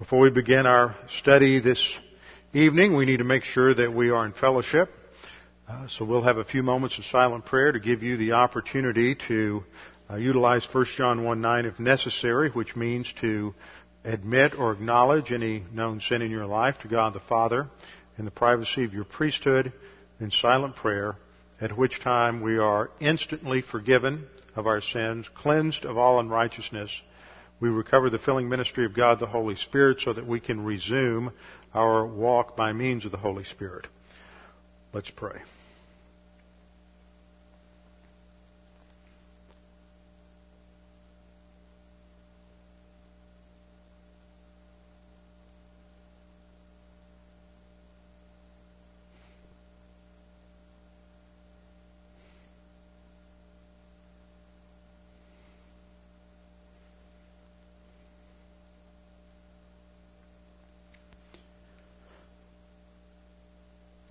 Before we begin our study this evening, we need to make sure that we are in fellowship. Uh, so we'll have a few moments of silent prayer to give you the opportunity to uh, utilize 1 John 1 9 if necessary, which means to admit or acknowledge any known sin in your life to God the Father in the privacy of your priesthood in silent prayer, at which time we are instantly forgiven of our sins, cleansed of all unrighteousness, we recover the filling ministry of God the Holy Spirit so that we can resume our walk by means of the Holy Spirit. Let's pray.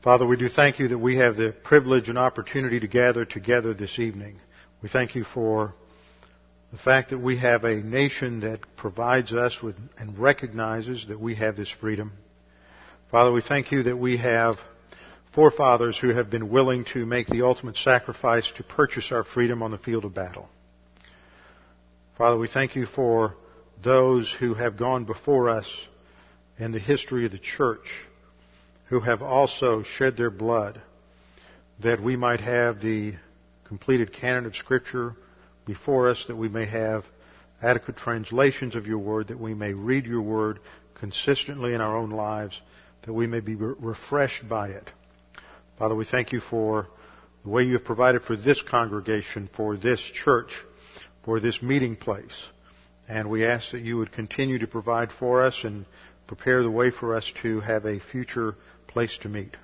Father, we do thank you that we have the privilege and opportunity to gather together this evening. We thank you for the fact that we have a nation that provides us with and recognizes that we have this freedom. Father, we thank you that we have forefathers who have been willing to make the ultimate sacrifice to purchase our freedom on the field of battle. Father, we thank you for those who have gone before us in the history of the church who have also shed their blood that we might have the completed canon of Scripture before us, that we may have adequate translations of your word, that we may read your word consistently in our own lives, that we may be re- refreshed by it. Father, we thank you for the way you have provided for this congregation, for this church, for this meeting place. And we ask that you would continue to provide for us and prepare the way for us to have a future place to meet.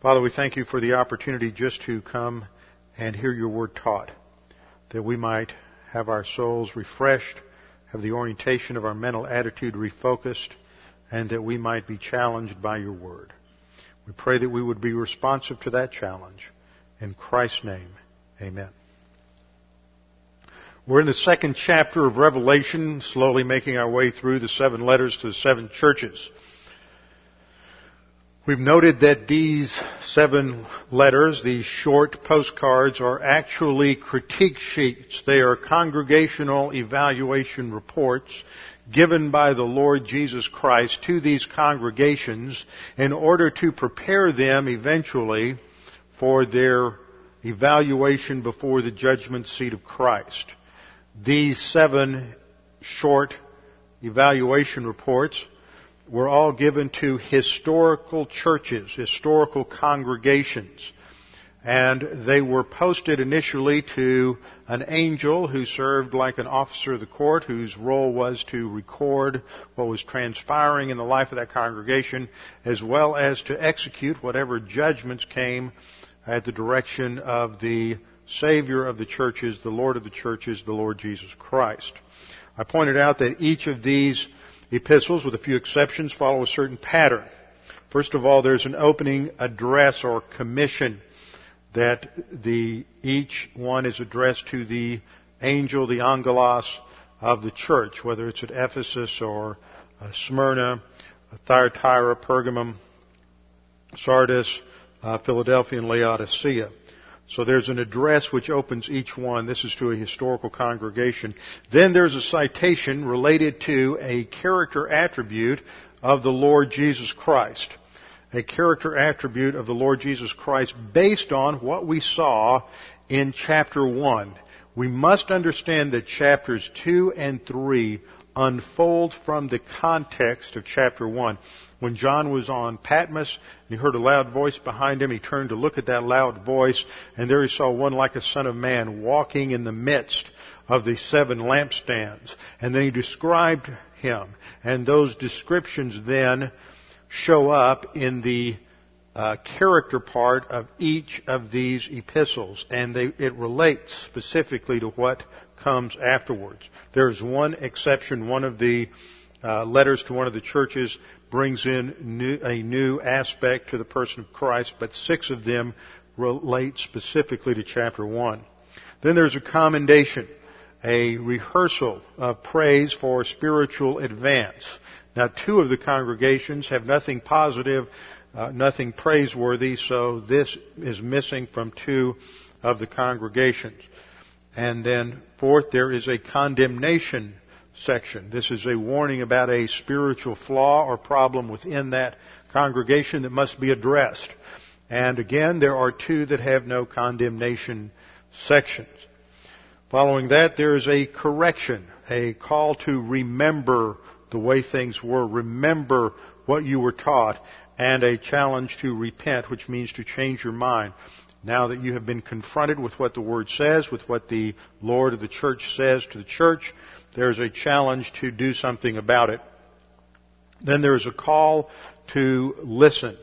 Father, we thank you for the opportunity just to come and hear your word taught, that we might have our souls refreshed, have the orientation of our mental attitude refocused, and that we might be challenged by your word. We pray that we would be responsive to that challenge. In Christ's name, amen. We're in the second chapter of Revelation, slowly making our way through the seven letters to the seven churches. We've noted that these seven letters, these short postcards, are actually critique sheets. They are congregational evaluation reports given by the Lord Jesus Christ to these congregations in order to prepare them eventually for their evaluation before the judgment seat of Christ. These seven short evaluation reports were all given to historical churches, historical congregations. And they were posted initially to an angel who served like an officer of the court, whose role was to record what was transpiring in the life of that congregation, as well as to execute whatever judgments came at the direction of the Savior of the churches, the Lord of the churches, the Lord Jesus Christ. I pointed out that each of these epistles, with a few exceptions, follow a certain pattern. First of all, there's an opening address or commission that the, each one is addressed to the angel, the angelos of the church, whether it's at Ephesus or uh, Smyrna, Thyatira, Pergamum, Sardis, uh, Philadelphia, and Laodicea. So there's an address which opens each one. This is to a historical congregation. Then there's a citation related to a character attribute of the Lord Jesus Christ. a character attribute of the Lord Jesus Christ based on what we saw in chapter 1. We must understand that chapters 2 and 3 unfold from the context of chapter 1. When John was on Patmos, and he heard a loud voice behind him. He turned to look at that loud voice, and there he saw one like a son of man walking in the midst of the seven lampstands. And then he described him. And those descriptions then show up in the uh, character part of each of these epistles, and they, it relates specifically to what comes afterwards. There's one exception. One of the uh, letters to one of the churches brings in new, a new aspect to the person of Christ, but six of them relate specifically to chapter one. Then there's a commendation, a rehearsal of praise for spiritual advance. Now, two of the congregations have nothing positive, uh, nothing praiseworthy, so this is missing from two of the congregations. And then, fourth, there is a condemnation section. This is a warning about a spiritual flaw or problem within that congregation that must be addressed. And again, there are two that have no condemnation sections. Following that, there is a correction, a call to remember the way things were, remember what you were taught, and a challenge to repent, which means to change your mind. Now that you have been confronted with what the Word says, with what the Lord of the church says to the church, there's a challenge to do something about it. Then there's a call to listen.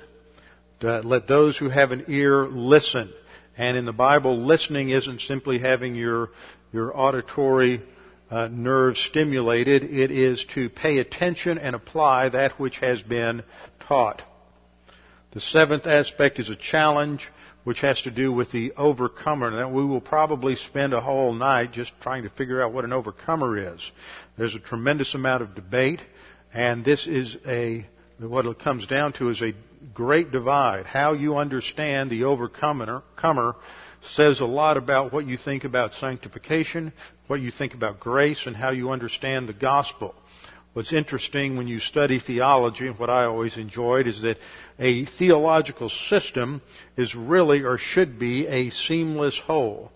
Let those who have an ear listen. And in the Bible, listening isn't simply having your, your auditory uh, nerve stimulated. It is to pay attention and apply that which has been taught. The seventh aspect is a challenge which has to do with the overcomer. Now, we will probably spend a whole night just trying to figure out what an overcomer is. There's a tremendous amount of debate, and this is a, what it comes down to is a great divide. How you understand the overcomer says a lot about what you think about sanctification, what you think about grace, and how you understand the gospel. What's interesting when you study theology, and what I always enjoyed, is that a theological system is really or should be a seamless whole.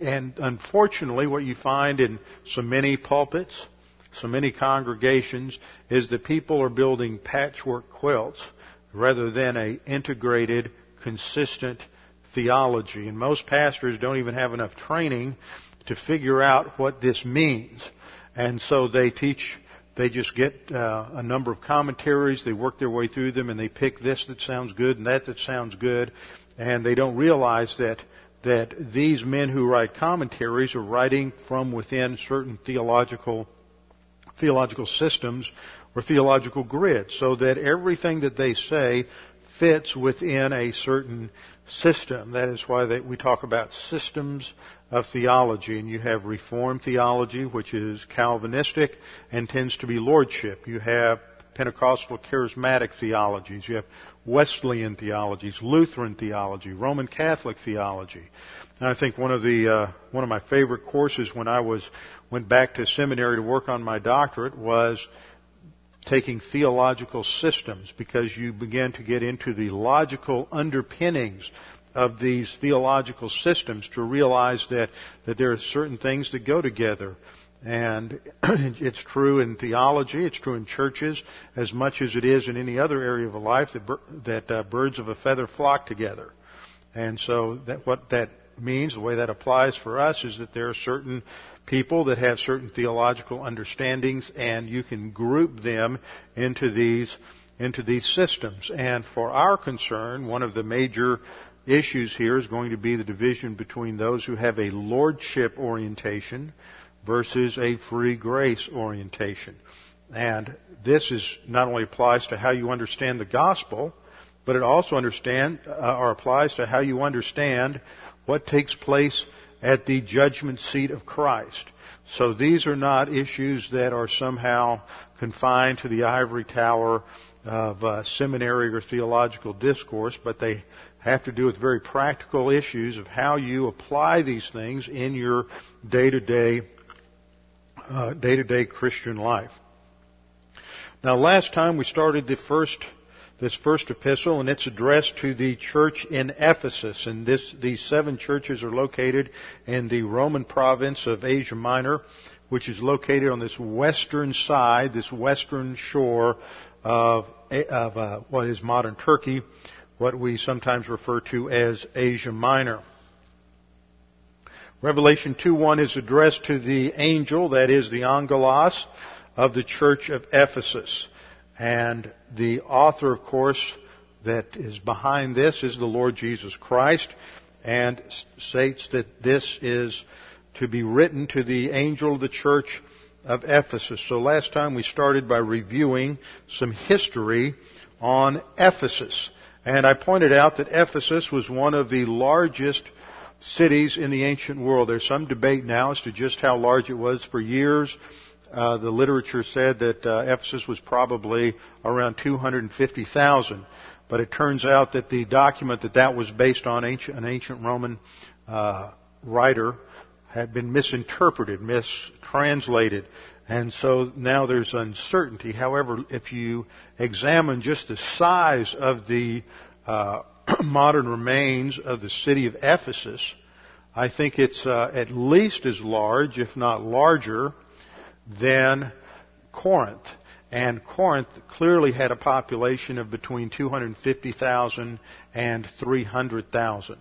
And unfortunately, what you find in so many pulpits, so many congregations, is that people are building patchwork quilts rather than a integrated, consistent theology. And most pastors don't even have enough training to figure out what this means. And so they teach they just get uh, a number of commentaries, they work their way through them, and they pick this that sounds good and that that sounds good, and they don't realize that that these men who write commentaries are writing from within certain theological theological systems or theological grids, so that everything that they say fits within a certain system. That is why they, we talk about systems of theology. And you have Reformed theology, which is Calvinistic and tends to be Lordship. You have Pentecostal charismatic theologies. You have Wesleyan theologies, Lutheran theology, Roman Catholic theology. And I think one of the uh, one of my favorite courses when I was went back to seminary to work on my doctorate was taking theological systems because you begin to get into the logical underpinnings of these theological systems to realize that, that there are certain things that go together. And it's true in theology, it's true in churches, as much as it is in any other area of life that, that uh, birds of a feather flock together. And so that, what that means, the way that applies for us, is that there are certain people that have certain theological understandings, and you can group them into these into these systems. And for our concern, one of the major issues here is going to be the division between those who have a lordship orientation versus a free grace orientation. And this is not only applies to how you understand the gospel, but it also understand uh, or applies to how you understand what takes place at the judgment seat of Christ. So these are not issues that are somehow confined to the ivory tower of uh, seminary or theological discourse, but they have to do with very practical issues of how you apply these things in your day-to-day, uh, day-to-day Christian life. Now, last time we started the first, this first epistle, and it's addressed to the church in Ephesus. And this, these seven churches are located in the Roman province of Asia Minor, which is located on this western side, this western shore of, of uh, what is modern Turkey, what we sometimes refer to as Asia Minor. Revelation 2.1 is addressed to the angel, that is the angelos, of the church of Ephesus. And the author, of course, that is behind this is the Lord Jesus Christ and states that this is to be written to the angel of the church of Ephesus. So last time we started by reviewing some history on Ephesus. And I pointed out that Ephesus was one of the largest cities in the ancient world. There's some debate now as to just how large it was. For years, uh, the literature said that uh, Ephesus was probably around 250,000. But it turns out that the document that that was based on ancient, an ancient Roman uh, writer had been misinterpreted, mistranslated. And so now there's uncertainty. However, if you examine just the size of the uh, modern remains of the city of Ephesus, I think it's uh, at least as large, if not larger, than Corinth. And Corinth clearly had a population of between 250,000 and 300,000.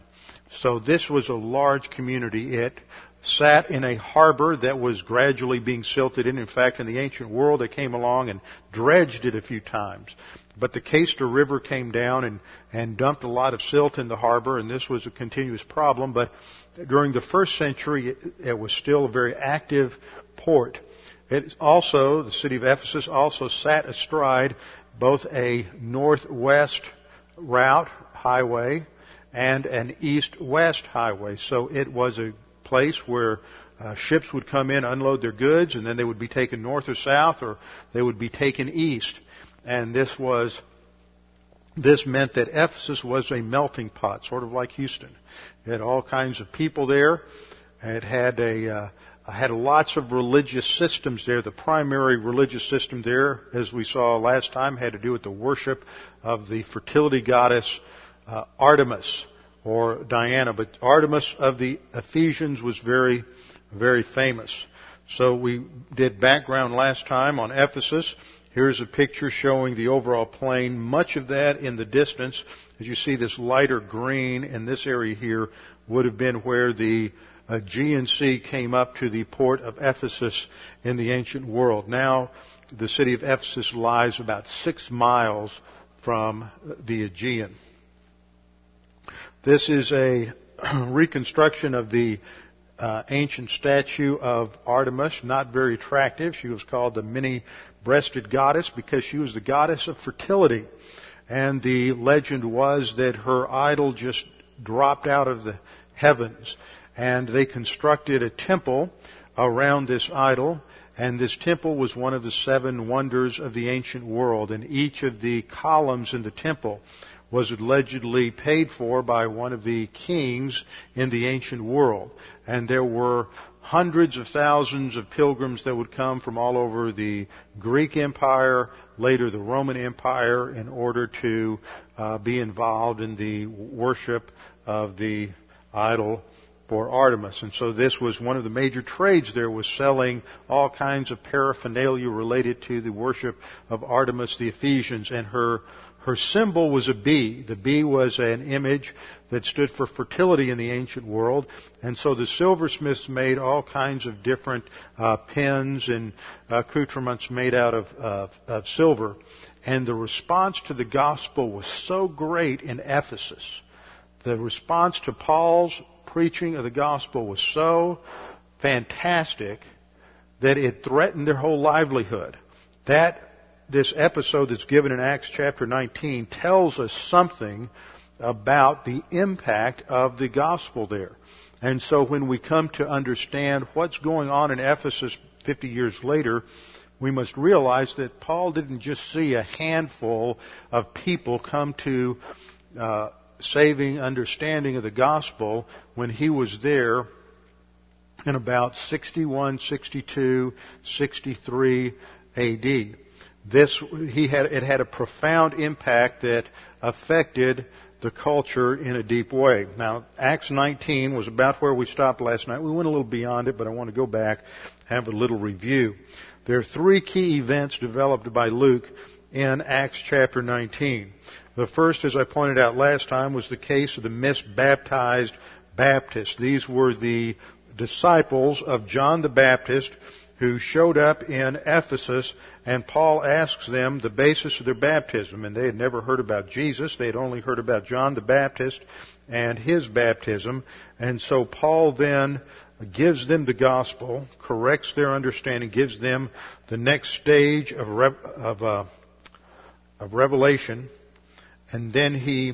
So this was a large community. It sat in a harbor that was gradually being silted in. In fact, in the ancient world, they came along and dredged it a few times. But the Cayster River came down and, and dumped a lot of silt in the harbor, and this was a continuous problem. But during the first century, it, it was still a very active port. It also, the city of Ephesus also sat astride both a northwest route highway and an east-west highway. So it was a place where uh, ships would come in, unload their goods, and then they would be taken north or south, or they would be taken east. And this was, this meant that Ephesus was a melting pot, sort of like Houston. It had all kinds of people there. It had a, uh, had lots of religious systems there. The primary religious system there, as we saw last time, had to do with the worship of the fertility goddess uh, Artemis or Diana. But Artemis of the Ephesians was very, very famous. So we did background last time on Ephesus. Here's a picture showing the overall plain. Much of that in the distance, as you see this lighter green in this area here, would have been where the Aegean Sea came up to the port of Ephesus in the ancient world. Now, the city of Ephesus lies about six miles from the Aegean. This is a reconstruction of the uh, ancient statue of Artemis, not very attractive. She was called the many-breasted goddess because she was the goddess of fertility. And the legend was that her idol just dropped out of the heavens and they constructed a temple around this idol. And this temple was one of the seven wonders of the ancient world. And each of the columns in the temple was allegedly paid for by one of the kings in the ancient world. And there were hundreds of thousands of pilgrims that would come from all over the Greek Empire, later the Roman Empire, in order to uh, be involved in the worship of the idol for Artemis. And so this was one of the major trades there was selling all kinds of paraphernalia related to the worship of Artemis the Ephesians and her her symbol was a bee. The bee was an image that stood for fertility in the ancient world. And so the silversmiths made all kinds of different uh, pens and accoutrements made out of, of, of silver. And the response to the gospel was so great in Ephesus. The response to Paul's preaching of the gospel was so fantastic that it threatened their whole livelihood. That this episode that's given in Acts chapter 19 tells us something about the impact of the gospel there. And so when we come to understand what's going on in Ephesus 50 years later, we must realize that Paul didn't just see a handful of people come to uh, saving understanding of the gospel when he was there in about 61, 62, 63 AD. this he had it had a profound impact that affected the culture in a deep way. Now, Acts 19 was about where we stopped last night. We went a little beyond it, but I want to go back, have a little review. There are three key events developed by Luke in Acts chapter 19. The first, as I pointed out last time, was the case of the misbaptized Baptists. These were the disciples of John the Baptist who showed up in Ephesus and Paul asks them the basis of their baptism and they had never heard about Jesus. They had only heard about John the Baptist and his baptism. And so Paul then gives them the gospel, corrects their understanding, gives them the next stage of, of, uh, of revelation, and then he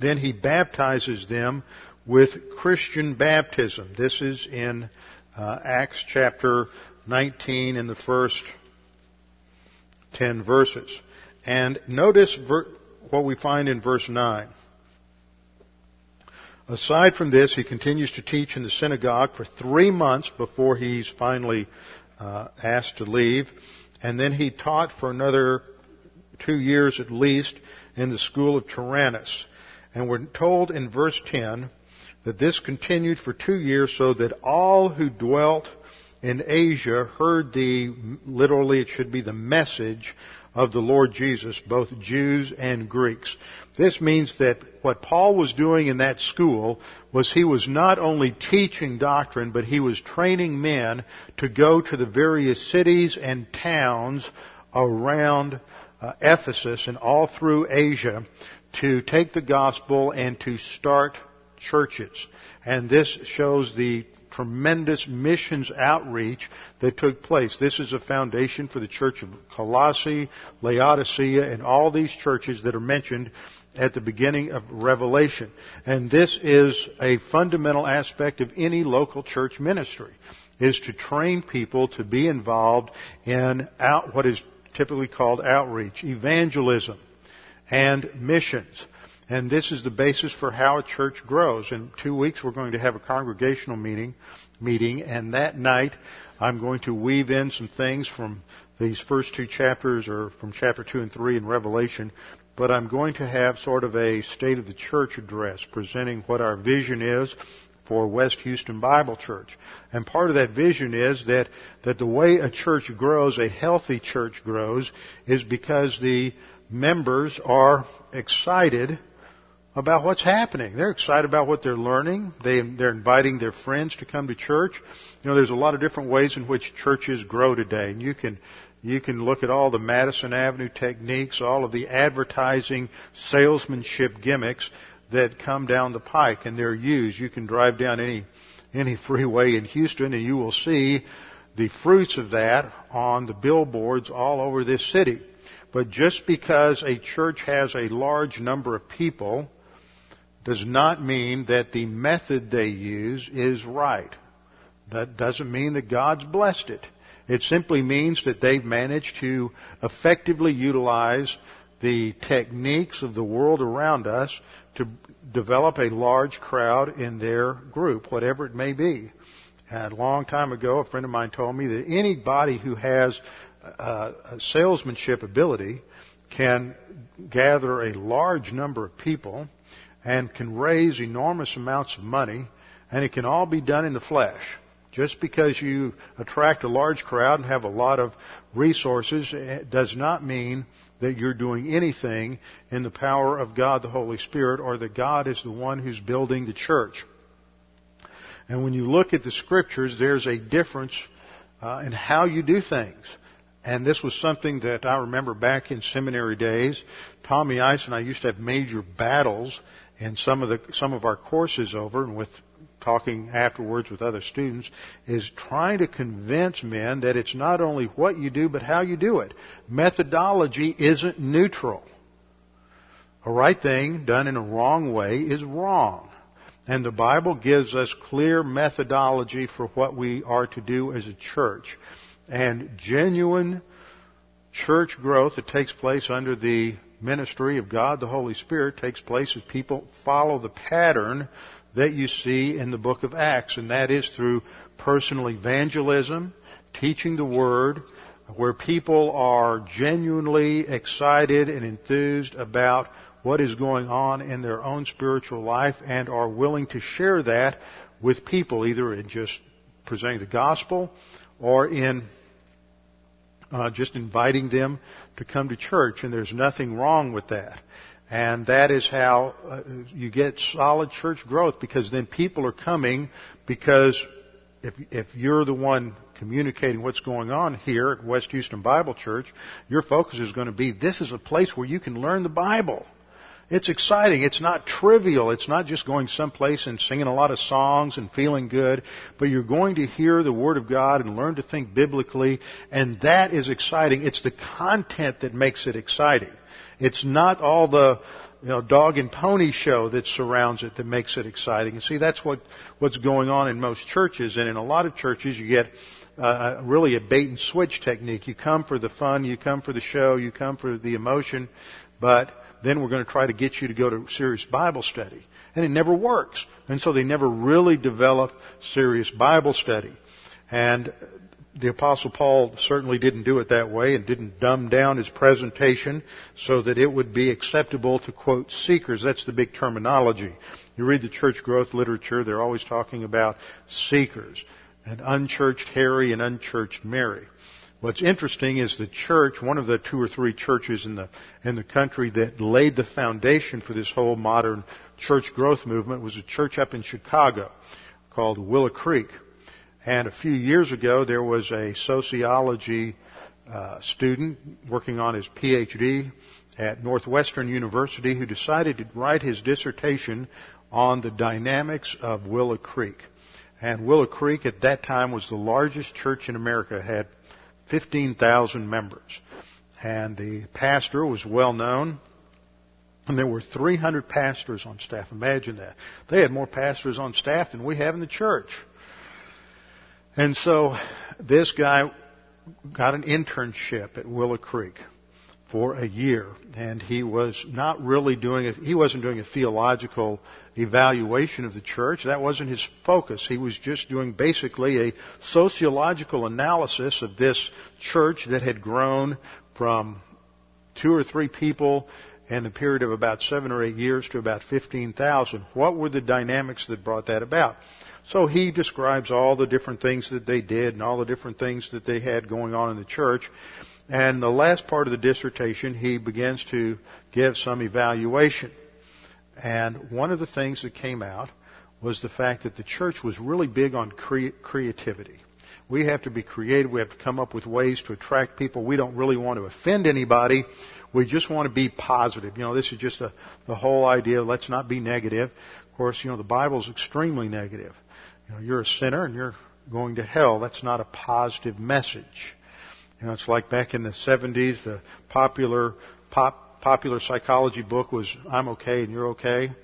then he baptizes them with Christian baptism. This is in uh, Acts chapter 19 in the first 10 verses. And notice ver- what we find in verse 9. Aside from this, he continues to teach in the synagogue for three months before he's finally uh, asked to leave. And then he taught for another two years at least in the school of Tyrannus. And we're told in verse 10 that this continued for two years so that all who dwelt in Asia heard the, literally it should be the message of the Lord Jesus, both Jews and Greeks. This means that what Paul was doing in that school was he was not only teaching doctrine, but he was training men to go to the various cities and towns around uh, Ephesus and all through Asia to take the gospel and to start churches. And this shows the tremendous missions outreach that took place. This is a foundation for the church of Colossae, Laodicea, and all these churches that are mentioned at the beginning of Revelation. And this is a fundamental aspect of any local church ministry, is to train people to be involved in out, what is typically called outreach, evangelism, and missions. And this is the basis for how a church grows. In two weeks, we're going to have a congregational meeting, meeting, and that night, I'm going to weave in some things from these first two chapters, or from chapter two and three in Revelation. But I'm going to have sort of a state of the church address, presenting what our vision is for West Houston Bible Church. And part of that vision is that, that the way a church grows, a healthy church grows, is because the members are excited about what's happening. They're excited about what they're learning. They, they're inviting their friends to come to church. You know, there's a lot of different ways in which churches grow today. And you can, you can look at all the Madison Avenue techniques, all of the advertising salesmanship gimmicks that come down the pike and they're used. You can drive down any, any freeway in Houston and you will see the fruits of that on the billboards all over this city. But just because a church has a large number of people does not mean that the method they use is right. That doesn't mean that God's blessed it. It simply means that they've managed to effectively utilize the techniques of the world around us to develop a large crowd in their group, whatever it may be. And a long time ago, a friend of mine told me that anybody who has a salesmanship ability can gather a large number of people and can raise enormous amounts of money, and it can all be done in the flesh. Just because you attract a large crowd and have a lot of resources does not mean that you're doing anything in the power of God the Holy Spirit or that God is the one who's building the church. And when you look at the scriptures, there's a difference uh, in how you do things. And this was something that I remember back in seminary days. Tommy Ice and I used to have major battles in some of the some of our courses over and with talking afterwards with other students is trying to convince men that it's not only what you do but how you do it. Methodology isn't neutral. A right thing done in a wrong way is wrong. And the Bible gives us clear methodology for what we are to do as a church. And genuine church growth that takes place under the ministry of God the Holy Spirit takes place as people follow the pattern that you see in the book of Acts, and that is through personal evangelism, teaching the Word, where people are genuinely excited and enthused about what is going on in their own spiritual life and are willing to share that with people, either in just presenting the gospel or in uh, just inviting them to come to church. And there's nothing wrong with that. And that is how uh, you get solid church growth because then people are coming because if, if you're the one communicating what's going on here at West Houston Bible Church, your focus is going to be this is a place where you can learn the Bible. It's exciting. It's not trivial. It's not just going someplace and singing a lot of songs and feeling good, but you're going to hear the Word of God and learn to think biblically, and that is exciting. It's the content that makes it exciting. It's not all the you know, dog and pony show that surrounds it that makes it exciting. And see, that's what, what's going on in most churches. And in a lot of churches, you get uh, really a bait and switch technique. You come for the fun, you come for the show, you come for the emotion, but then we're going to try to get you to go to serious Bible study. And it never works. And so they never really develop serious Bible study. And the apostle Paul certainly didn't do it that way and didn't dumb down his presentation so that it would be acceptable to quote seekers. That's the big terminology. You read the church growth literature, they're always talking about seekers and unchurched Harry and unchurched Mary. What's interesting is the church, one of the two or three churches in the, in the country that laid the foundation for this whole modern church growth movement was a church up in Chicago called Willow Creek. And a few years ago, there was a sociology uh, student working on his PhD at Northwestern University who decided to write his dissertation on the dynamics of Willow Creek. And Willow Creek at that time was the largest church in America, had 15,000 members. And the pastor was well known. And there were 300 pastors on staff. Imagine that. They had more pastors on staff than we have in the church. And so this guy got an internship at Willow Creek for a year and he was not really doing it he wasn't doing a theological evaluation of the church. That wasn't his focus. He was just doing basically a sociological analysis of this church that had grown from two or three people in the period of about seven or eight years to about 15,000 what were the dynamics that brought that about so he describes all the different things that they did and all the different things that they had going on in the church. And the last part of the dissertation, he begins to give some evaluation. And one of the things that came out was the fact that the church was really big on cre- creativity. We have to be creative. We have to come up with ways to attract people. We don't really want to offend anybody. We just want to be positive. You know, this is just a, the whole idea. Let's not be negative. Of course, you know, the Bible is extremely negative. You know, you're a sinner and you're going to hell. That's not a positive message. You know, it's like back in the 70s, the popular pop, popular psychology book was "I'm okay and you're okay," and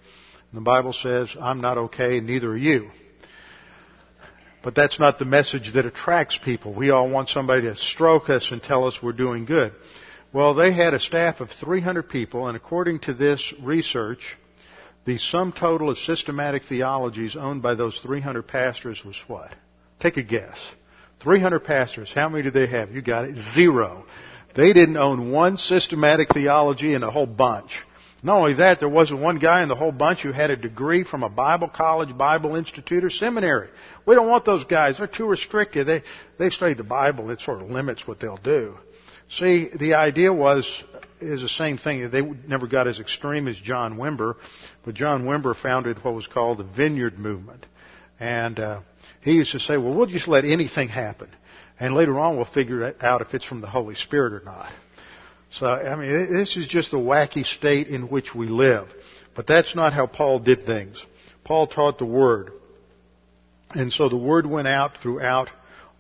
the Bible says "I'm not okay and neither are you." But that's not the message that attracts people. We all want somebody to stroke us and tell us we're doing good. Well, they had a staff of 300 people, and according to this research, the sum total of systematic theologies owned by those 300 pastors was what? Take a guess. 300 pastors. How many do they have? You got it. Zero. They didn't own one systematic theology in a whole bunch. Not only that, there wasn't one guy in the whole bunch who had a degree from a Bible college, Bible institute, or seminary. We don't want those guys. They're too restricted. They, they study the Bible. It sort of limits what they'll do. See, the idea was is the same thing. They never got as extreme as John Wimber, but John Wimber founded what was called the Vineyard Movement, and uh, he used to say, "Well, we'll just let anything happen, and later on we'll figure out if it's from the Holy Spirit or not." So, I mean, this is just the wacky state in which we live. But that's not how Paul did things. Paul taught the Word. And so the Word went out throughout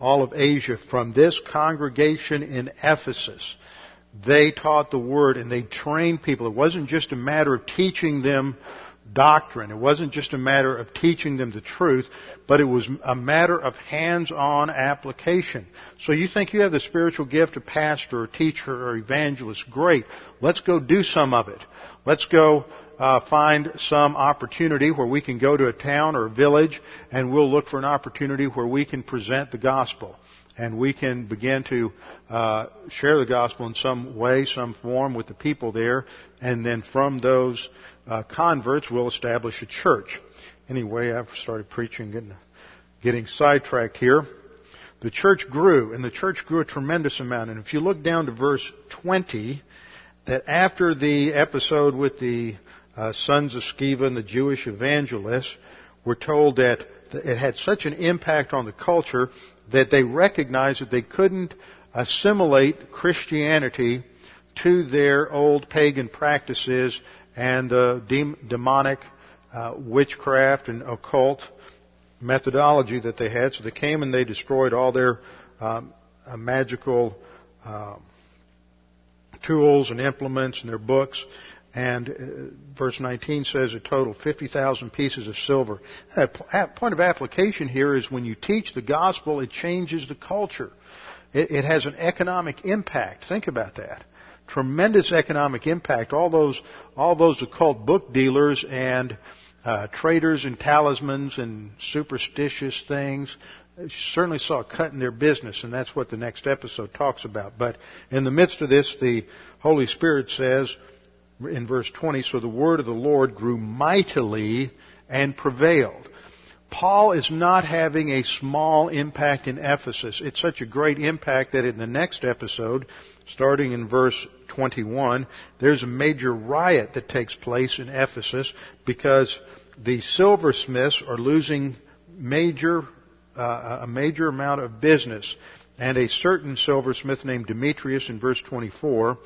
all of Asia from this congregation in Ephesus they taught the Word and they trained people. It wasn't just a matter of teaching them doctrine. It wasn't just a matter of teaching them the truth, but it was a matter of hands-on application. So you think you have the spiritual gift of pastor or teacher or evangelist. Great. Let's go do some of it. Let's go uh, find some opportunity where we can go to a town or a village and we'll look for an opportunity where we can present the gospel and we can begin to uh, share the gospel in some way, some form with the people there, and then from those uh, converts, we'll establish a church. Anyway, I've started preaching, getting, getting sidetracked here. The church grew, and the church grew a tremendous amount. And if you look down to verse 20, that after the episode with the uh, sons of Sceva and the Jewish evangelists, we're told that it had such an impact on the culture that they recognized that they couldn't assimilate Christianity to their old pagan practices and the demonic uh, witchcraft and occult methodology that they had. So they came and they destroyed all their um, uh, magical uh, tools and implements and their books. And uh, verse 19 says a total 50,000 pieces of silver. That point of application here is when you teach the gospel, it changes the culture. It, it has an economic impact. Think about that. Tremendous economic impact. All those, all those occult book dealers and uh, traders and talismans and superstitious things certainly saw a cut in their business, and that's what the next episode talks about. But in the midst of this, the Holy Spirit says in verse 20, so the word of the Lord grew mightily and prevailed. Paul is not having a small impact in Ephesus. It's such a great impact that in the next episode, starting in verse 21, there's a major riot that takes place in Ephesus because the silversmiths are losing major, uh, a major amount of business. And a certain silversmith named Demetrius in verse 24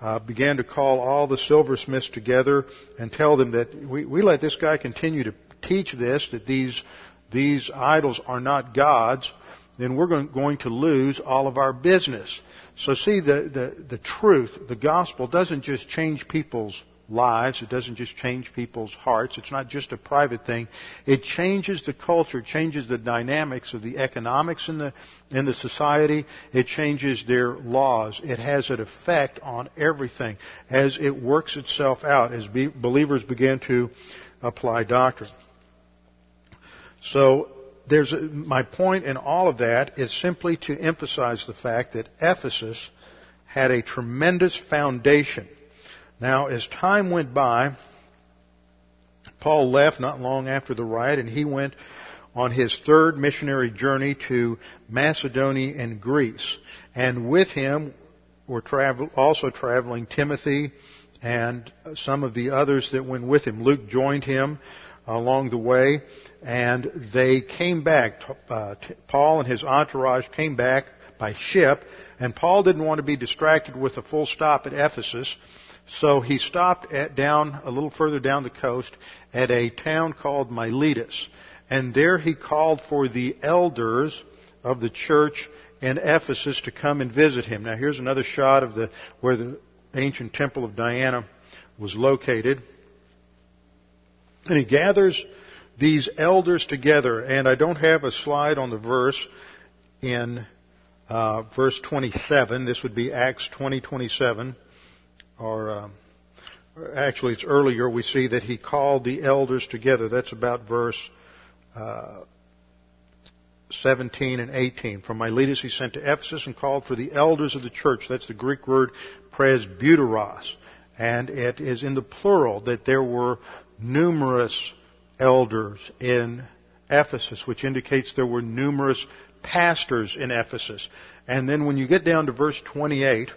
uh, began to call all the silversmiths together and tell them that we, we let this guy continue to teach this, that these, these idols are not gods, then we're going, going to lose all of our business. So see, the, the, the truth, the gospel doesn't just change people's lives. It doesn't just change people's hearts. It's not just a private thing. It changes the culture, changes the dynamics of the economics in the, in the society. It changes their laws. It has an effect on everything as it works itself out, as be, believers begin to apply doctrine. So there's a, my point in all of that is simply to emphasize the fact that Ephesus had a tremendous foundation. Now, as time went by, Paul left not long after the riot and he went on his third missionary journey to Macedonia and Greece. And with him were travel, also traveling Timothy and some of the others that went with him. Luke joined him along the way and they came back. Uh, Paul and his entourage came back by ship, and Paul didn't want to be distracted with a full stop at Ephesus, so he stopped at down a little further down the coast at a town called Miletus, and there he called for the elders of the church in Ephesus to come and visit him. Now here's another shot of the where the ancient temple of Diana was located. And he gathers these elders together, and I don't have a slide on the verse in uh, verse 27. This would be Acts 20, 27. Or, um, actually, it's earlier. We see that he called the elders together. That's about verse uh, 17 and 18. From Miletus he sent to Ephesus and called for the elders of the church. That's the Greek word presbyteros. And it is in the plural that there were numerous elders in Ephesus, which indicates there were numerous pastors in Ephesus. And then when you get down to verse 28,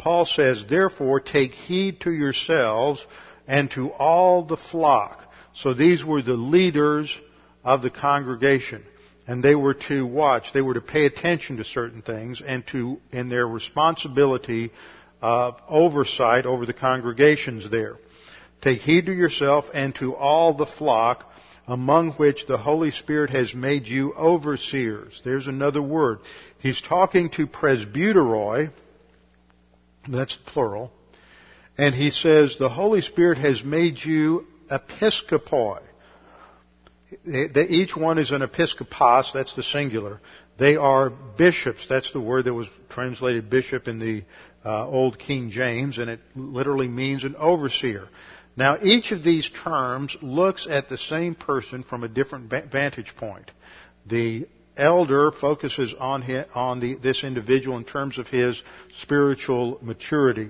Paul says, Therefore take heed to yourselves and to all the flock. So these were the leaders of the congregation. And they were to watch, they were to pay attention to certain things and to, in their responsibility of oversight over the congregations there. Take heed to yourself and to all the flock among which the Holy Spirit has made you overseers. There's another word. He's talking to presbyteroi, that's plural, and he says the Holy Spirit has made you episkopoi. Each one is an episkopos, that's the singular. They are bishops, that's the word that was translated bishop in the uh, Old King James, and it literally means an overseer. Now, each of these terms looks at the same person from a different vantage point. The elder focuses on, his, on the, this individual in terms of his spiritual maturity.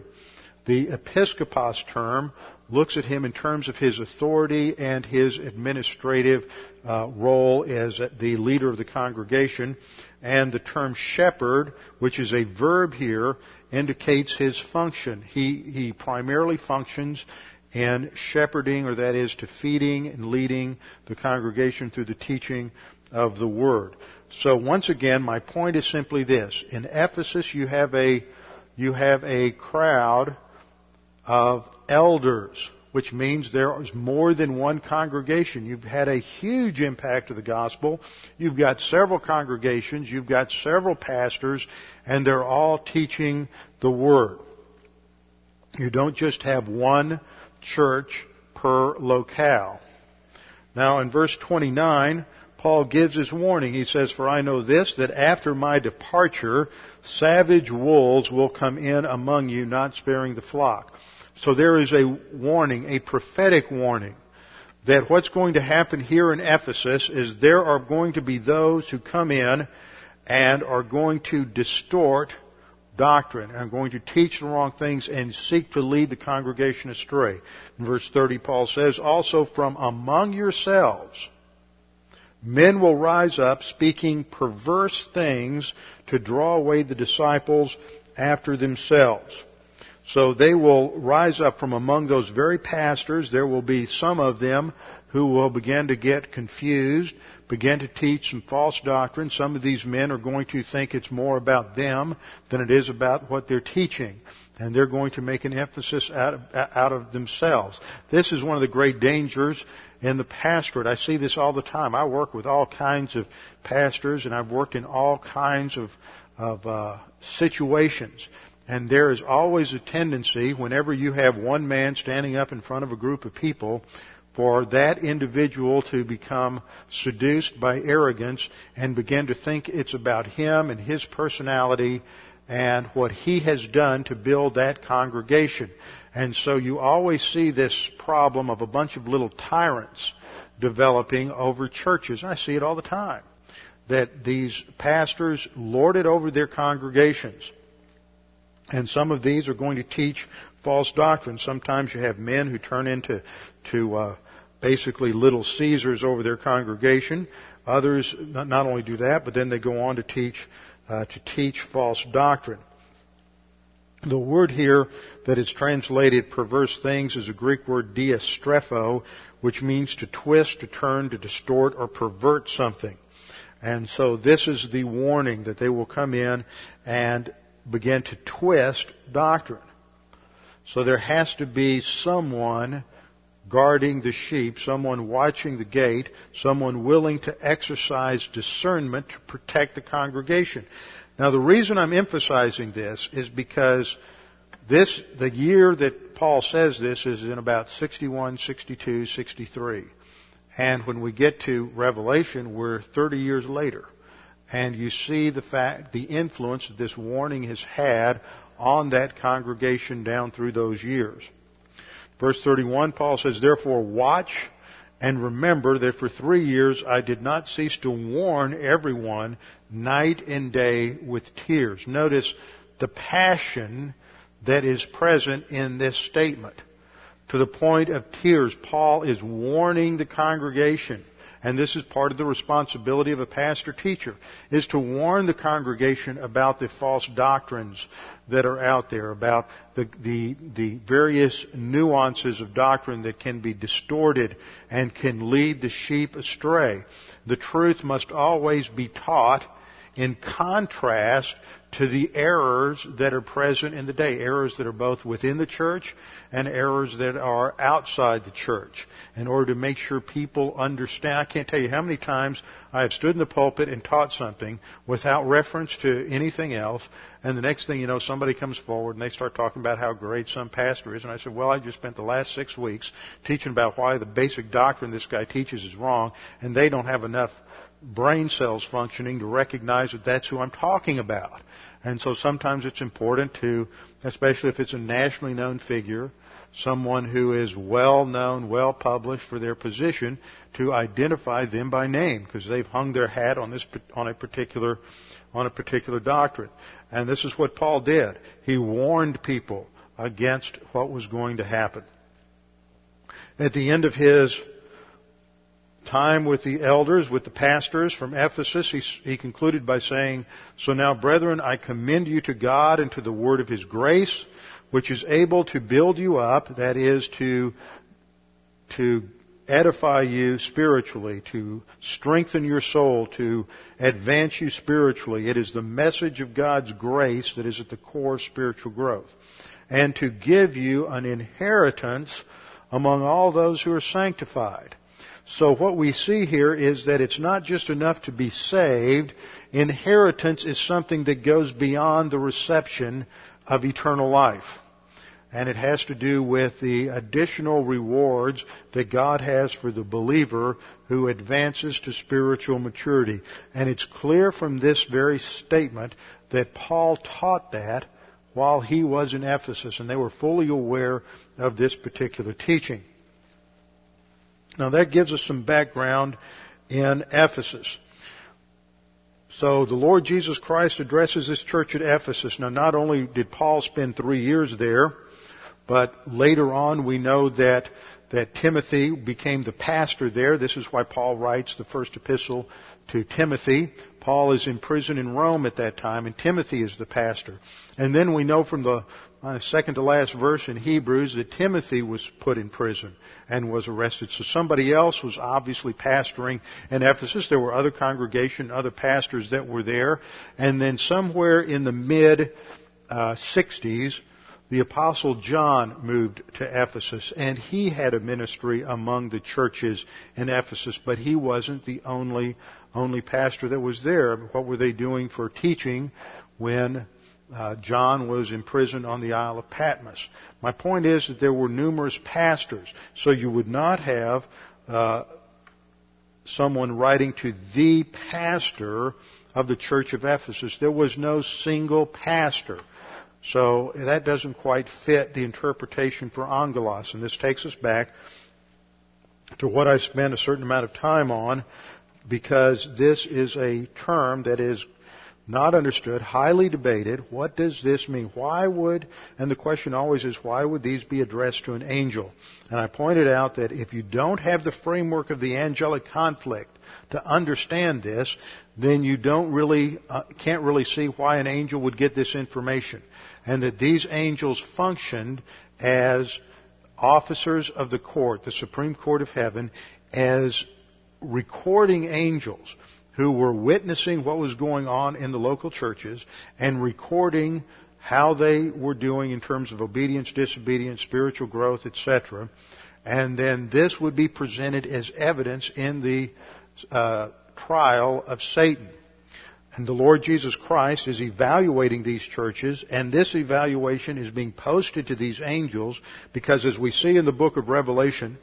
The episkopos term looks at him in terms of his authority and his administrative uh, role as the leader of the congregation. And the term shepherd, which is a verb here, indicates his function. He, he primarily functions in shepherding, or that is to feeding and leading the congregation through the teaching of the Word. So once again, my point is simply this. In Ephesus, you have a, you have a crowd of elders, which means there is more than one congregation. You've had a huge impact of the gospel. You've got several congregations. You've got several pastors, and they're all teaching the Word. You don't just have one church per locale. Now in verse 29, Paul gives his warning. He says, For I know this, that after my departure, savage wolves will come in among you, not sparing the flock. So there is a warning, a prophetic warning, that what's going to happen here in Ephesus is there are going to be those who come in and are going to distort doctrine and are going to teach the wrong things and seek to lead the congregation astray. In verse 30, Paul says, Also from among yourselves, men will rise up speaking perverse things to draw away the disciples after themselves. So they will rise up from among those very pastors. There will be some of them who will begin to get confused, begin to teach some false doctrine. Some of these men are going to think it's more about them than it is about what they're teaching. And they're going to make an emphasis out of, out of themselves. This is one of the great dangers in the pastorate. I see this all the time. I work with all kinds of pastors and I've worked in all kinds of, of uh, situations. And there is always a tendency, whenever you have one man standing up in front of a group of people, for that individual to become seduced by arrogance and begin to think it's about him and his personality and what he has done to build that congregation. And so you always see this problem of a bunch of little tyrants developing over churches. I see it all the time. That these pastors lord it over their congregations and some of these are going to teach false doctrine. Sometimes you have men who turn into to uh, basically little Caesars over their congregation. Others not, only do that, but then they go on to teach uh, to teach false doctrine. The word here that is translated perverse things is a Greek word diastrepho, which means to twist, to turn, to distort, or pervert something. And so this is the warning that they will come in and begin to twist doctrine. So there has to be someone guarding the sheep, someone watching the gate, someone willing to exercise discernment to protect the congregation. Now the reason I'm emphasizing this is because this, the year that Paul says this is in about 61, 62, 63. And when we get to Revelation, we're 30 years later and you see the fact, the influence that this warning has had on that congregation down through those years. Verse 31, Paul says, Therefore watch and remember that for three years I did not cease to warn everyone night and day with tears. Notice the passion that is present in this statement. To the point of tears, Paul is warning the congregation and this is part of the responsibility of a pastor teacher, is to warn the congregation about the false doctrines that are out there, about the, the, the various nuances of doctrine that can be distorted and can lead the sheep astray. The truth must always be taught in contrast to the errors that are present in the day. Errors that are both within the church and errors that are outside the church. In order to make sure people understand. I can't tell you how many times I have stood in the pulpit and taught something without reference to anything else. And the next thing you know, somebody comes forward and they start talking about how great some pastor is. And I said, well, I just spent the last six weeks teaching about why the basic doctrine this guy teaches is wrong. And they don't have enough brain cells functioning to recognize that that's who I'm talking about. And so sometimes it's important to, especially if it's a nationally known figure, someone who is well known, well published for their position, to identify them by name because they've hung their hat on this on a particular on a particular doctrine. And this is what Paul did. He warned people against what was going to happen. At the end of his time with the elders, with the pastors from Ephesus, he, he, concluded by saying, So now, brethren, I commend you to God and to the word of his grace, which is able to build you up, that is, to, to edify you spiritually, to strengthen your soul, to advance you spiritually. It is the message of God's grace that is at the core of spiritual growth. And to give you an inheritance among all those who are sanctified. So what we see here is that it's not just enough to be saved. Inheritance is something that goes beyond the reception of eternal life. And it has to do with the additional rewards that God has for the believer who advances to spiritual maturity. And it's clear from this very statement that Paul taught that while he was in Ephesus, and they were fully aware of this particular teaching. Now that gives us some background in Ephesus. So the Lord Jesus Christ addresses this church at Ephesus. Now not only did Paul spend three years there, but later on we know that that Timothy became the pastor there. This is why Paul writes the first epistle to Timothy. Paul is in prison in Rome at that time, and Timothy is the pastor. And then we know from the uh, second to last verse in Hebrews that Timothy was put in prison and was arrested. So somebody else was obviously pastoring in Ephesus. There were other congregation, other pastors that were there. And then somewhere in the mid uh, 60s, the apostle John moved to Ephesus and he had a ministry among the churches in Ephesus, but he wasn't the only, only pastor that was there. What were they doing for teaching when uh, John was imprisoned on the Isle of Patmos? My point is that there were numerous pastors, so you would not have uh, someone writing to the pastor of the church of Ephesus. There was no single pastor. So that doesn't quite fit the interpretation for angelos. And this takes us back to what I spent a certain amount of time on because this is a term that is not understood, highly debated. What does this mean? Why would, and the question always is, why would these be addressed to an angel? And I pointed out that if you don't have the framework of the angelic conflict to understand this, then you don't really, uh, can't really see why an angel would get this information and that these angels functioned as officers of the court, the Supreme Court of Heaven, as recording angels who were witnessing what was going on in the local churches and recording how they were doing in terms of obedience, disobedience, spiritual growth, etc. And then this would be presented as evidence in the uh, trial of Satan. And the Lord Jesus Christ is evaluating these churches, and this evaluation is being posted to these angels because, as we see in the book of Revelation,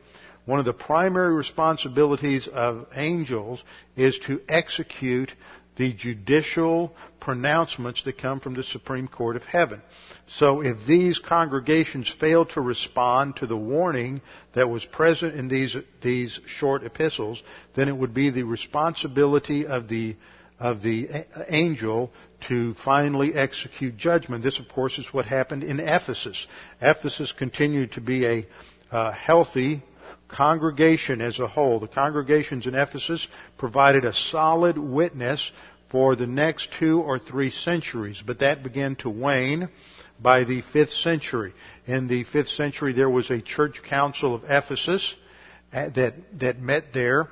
one of the primary responsibilities of angels is to execute the judicial pronouncements that come from the Supreme Court of Heaven. So if these congregations fail to respond to the warning that was present in these, these short epistles, then it would be the responsibility of the of the angel to finally execute judgment. This, of course, is what happened in Ephesus. Ephesus continued to be a uh, healthy congregation as a whole. The congregations in Ephesus provided a solid witness for the next two or three centuries, but that began to wane by the fifth century. In the fifth century, there was a church council of Ephesus uh, that that met there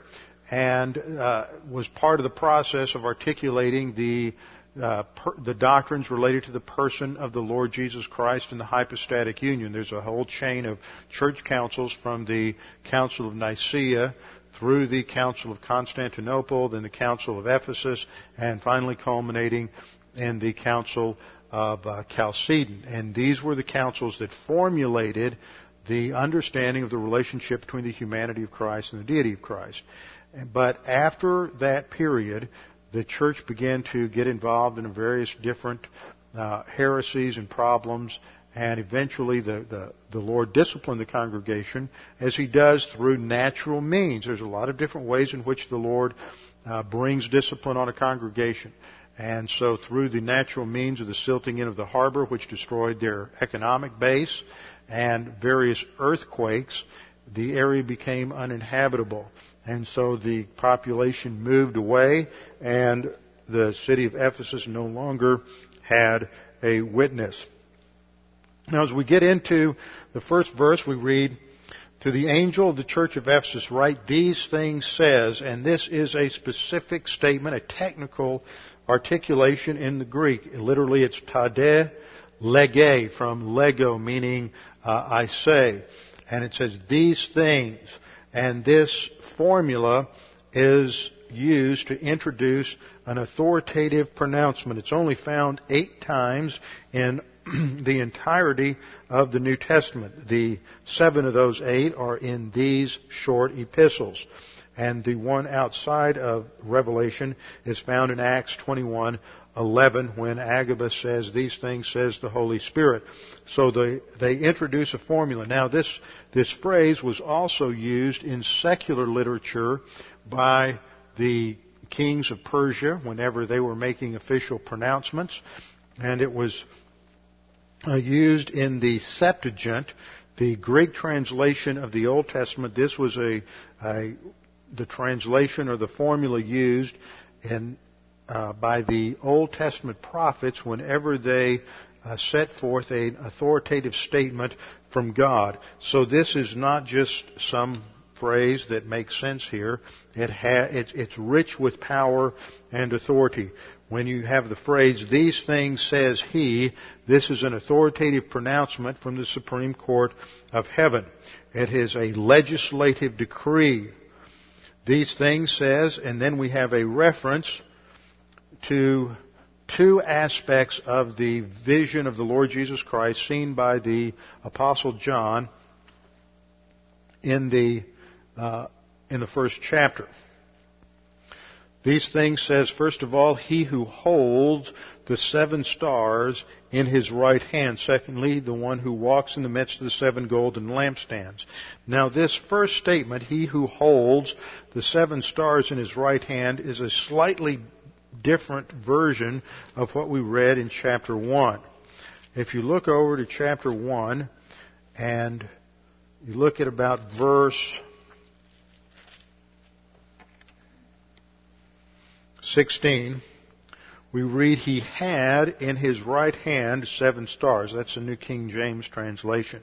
and uh, was part of the process of articulating the uh, per, the doctrines related to the person of the Lord Jesus Christ and the hypostatic union. There's a whole chain of church councils from the Council of Nicaea through the Council of Constantinople, then the Council of Ephesus, and finally culminating in the Council of uh, Chalcedon. And these were the councils that formulated the understanding of the relationship between the humanity of Christ and the deity of Christ. But after that period, the church began to get involved in various different uh, heresies and problems, and eventually the, the, the Lord disciplined the congregation as He does through natural means. There's a lot of different ways in which the Lord uh, brings discipline on a congregation. And so through the natural means of the silting in of the harbor, which destroyed their economic base, and various earthquakes, the area became uninhabitable. And so the population moved away, and the city of Ephesus no longer had a witness. Now, as we get into the first verse, we read, To the angel of the church of Ephesus write, These things says, and this is a specific statement, a technical articulation in the Greek. Literally, it's tade lege, from lego, meaning uh, I say. And it says, These things. And this formula is used to introduce an authoritative pronouncement. It's only found eight times in the entirety of the New Testament. The seven of those eight are in these short epistles. And the one outside of Revelation is found in Acts 21, 11 when Agabus says these things says the Holy Spirit. So they, they introduce a formula. Now this, this phrase was also used in secular literature by the kings of Persia whenever they were making official pronouncements. And it was uh, used in the Septuagint, the Greek translation of the Old Testament. This was a, a the translation or the formula used in, uh, by the Old Testament prophets whenever they uh, set forth an authoritative statement from God. So this is not just some phrase that makes sense here. It ha- it's, it's rich with power and authority. When you have the phrase, these things says he, this is an authoritative pronouncement from the Supreme Court of Heaven. It is a legislative decree. These things says, and then we have a reference to two aspects of the vision of the Lord Jesus Christ seen by the Apostle John in the uh, in the first chapter. These things says, first of all, he who holds the seven stars in his right hand. Secondly, the one who walks in the midst of the seven golden lampstands. Now this first statement, he who holds the seven stars in his right hand, is a slightly different version of what we read in chapter 1. If you look over to chapter 1 and you look at about verse 16, we read, He had in His right hand seven stars. That's the New King James translation.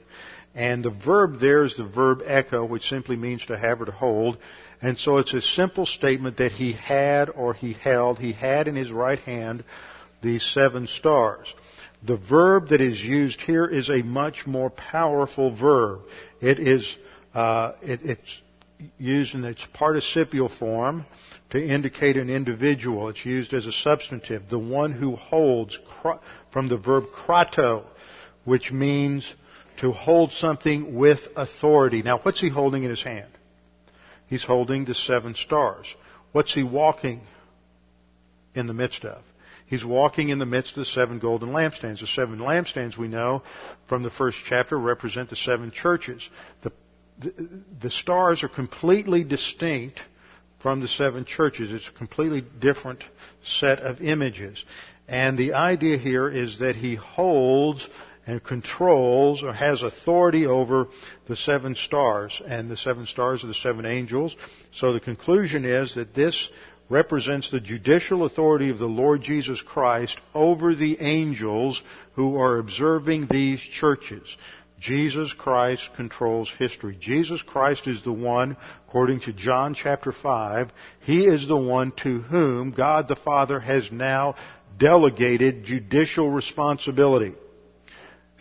And the verb there is the verb echo, which simply means to have or to hold. And so it's a simple statement that he had or he held. He had in his right hand these seven stars. The verb that is used here is a much more powerful verb. It is, uh, it, it's used in its participial form to indicate an individual. It's used as a substantive. The one who holds, from the verb krato, which means to hold something with authority. Now, what's he holding in his hand? He's holding the seven stars. What's he walking in the midst of? He's walking in the midst of the seven golden lampstands. The seven lampstands we know from the first chapter represent the seven churches. The, the, the stars are completely distinct from the seven churches. It's a completely different set of images. And the idea here is that he holds and controls or has authority over the seven stars. And the seven stars are the seven angels. So the conclusion is that this represents the judicial authority of the Lord Jesus Christ over the angels who are observing these churches. Jesus Christ controls history. Jesus Christ is the one, according to John chapter 5, He is the one to whom God the Father has now delegated judicial responsibility.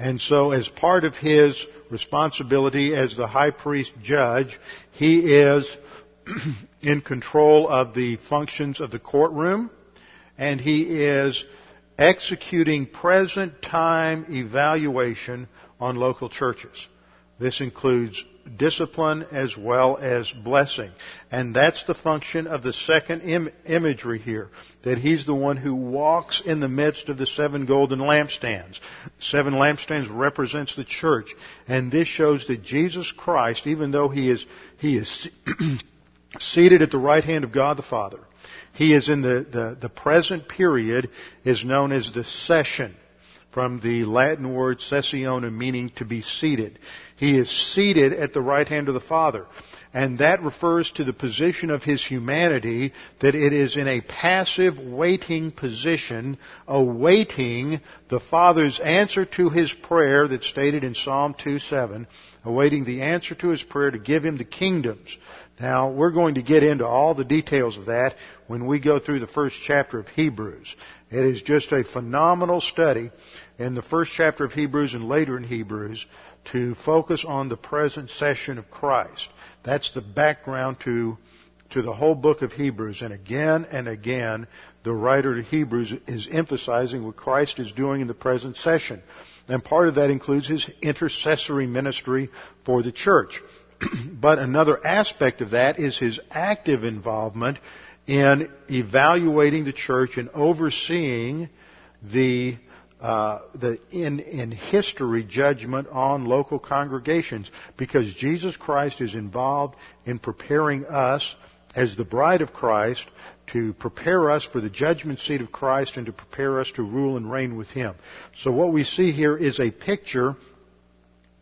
And so as part of His responsibility as the high priest judge, He is in control of the functions of the courtroom, and He is executing present time evaluation on local churches. This includes discipline as well as blessing. And that's the function of the second Im- imagery here. That he's the one who walks in the midst of the seven golden lampstands. Seven lampstands represents the church. And this shows that Jesus Christ, even though he is, he is seated at the right hand of God the Father, he is in the, the, the present period is known as the session from the Latin word sessione meaning to be seated. He is seated at the right hand of the Father. And that refers to the position of his humanity, that it is in a passive waiting position, awaiting the Father's answer to his prayer that's stated in Psalm 2.7, awaiting the answer to his prayer to give him the kingdoms. Now, we're going to get into all the details of that when we go through the first chapter of Hebrews. It is just a phenomenal study in the first chapter of Hebrews and later in Hebrews to focus on the present session of Christ. That's the background to, to the whole book of Hebrews. And again and again, the writer of Hebrews is emphasizing what Christ is doing in the present session. And part of that includes his intercessory ministry for the church. but another aspect of that is his active involvement in evaluating the church and overseeing the uh, the in in history judgment on local congregations because Jesus Christ is involved in preparing us as the bride of Christ to prepare us for the judgment seat of Christ and to prepare us to rule and reign with Him. So what we see here is a picture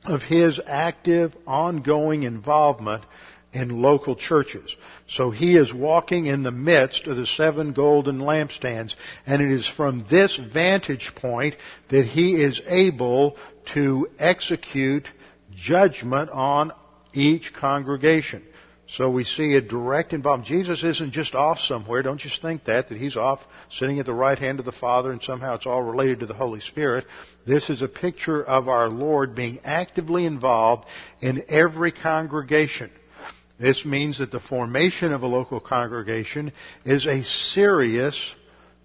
of His active, ongoing involvement in local churches. So he is walking in the midst of the seven golden lampstands, and it is from this vantage point that he is able to execute judgment on each congregation. So we see a direct involvement. Jesus isn't just off somewhere. Don't just think that, that he's off sitting at the right hand of the Father and somehow it's all related to the Holy Spirit. This is a picture of our Lord being actively involved in every congregation. This means that the formation of a local congregation is a serious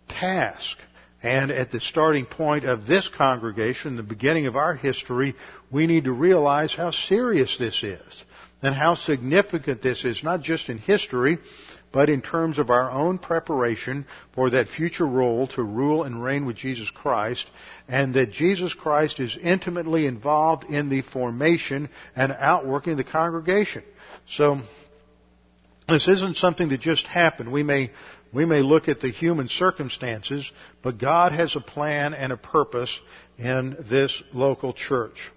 task. And at the starting point of this congregation, the beginning of our history, we need to realize how serious this is and how significant this is, not just in history, but in terms of our own preparation for that future role to rule and reign with Jesus Christ, and that Jesus Christ is intimately involved in the formation and outworking of the congregation. So, this isn't something that just happened. We may, we may look at the human circumstances, but God has a plan and a purpose in this local church.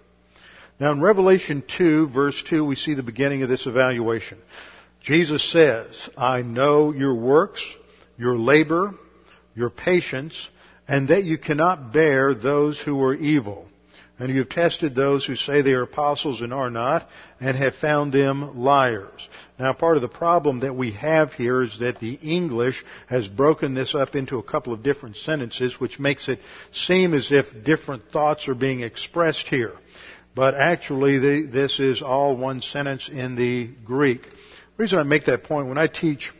Now in Revelation 2 verse 2 we see the beginning of this evaluation. Jesus says, I know your works, your labor, your patience, and that you cannot bear those who are evil. And you have tested those who say they are apostles and are not, and have found them liars. Now part of the problem that we have here is that the English has broken this up into a couple of different sentences, which makes it seem as if different thoughts are being expressed here. But actually the, this is all one sentence in the Greek. The reason I make that point, when I teach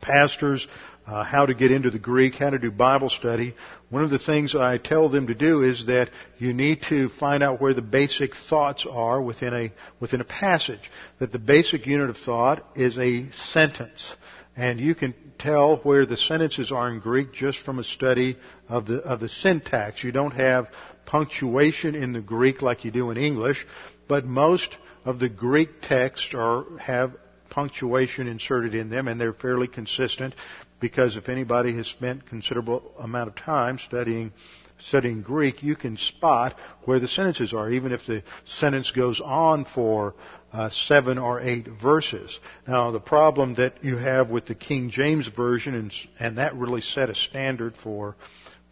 pastors uh, how to get into the Greek, how to do Bible study. One of the things I tell them to do is that you need to find out where the basic thoughts are within a within a passage. That the basic unit of thought is a sentence, and you can tell where the sentences are in Greek just from a study of the of the syntax. You don't have punctuation in the Greek like you do in English, but most of the Greek texts are have punctuation inserted in them and they're fairly consistent because if anybody has spent considerable amount of time studying studying Greek, you can spot where the sentences are, even if the sentence goes on for uh, seven or eight verses. Now, the problem that you have with the King James version, and, and that really set a standard for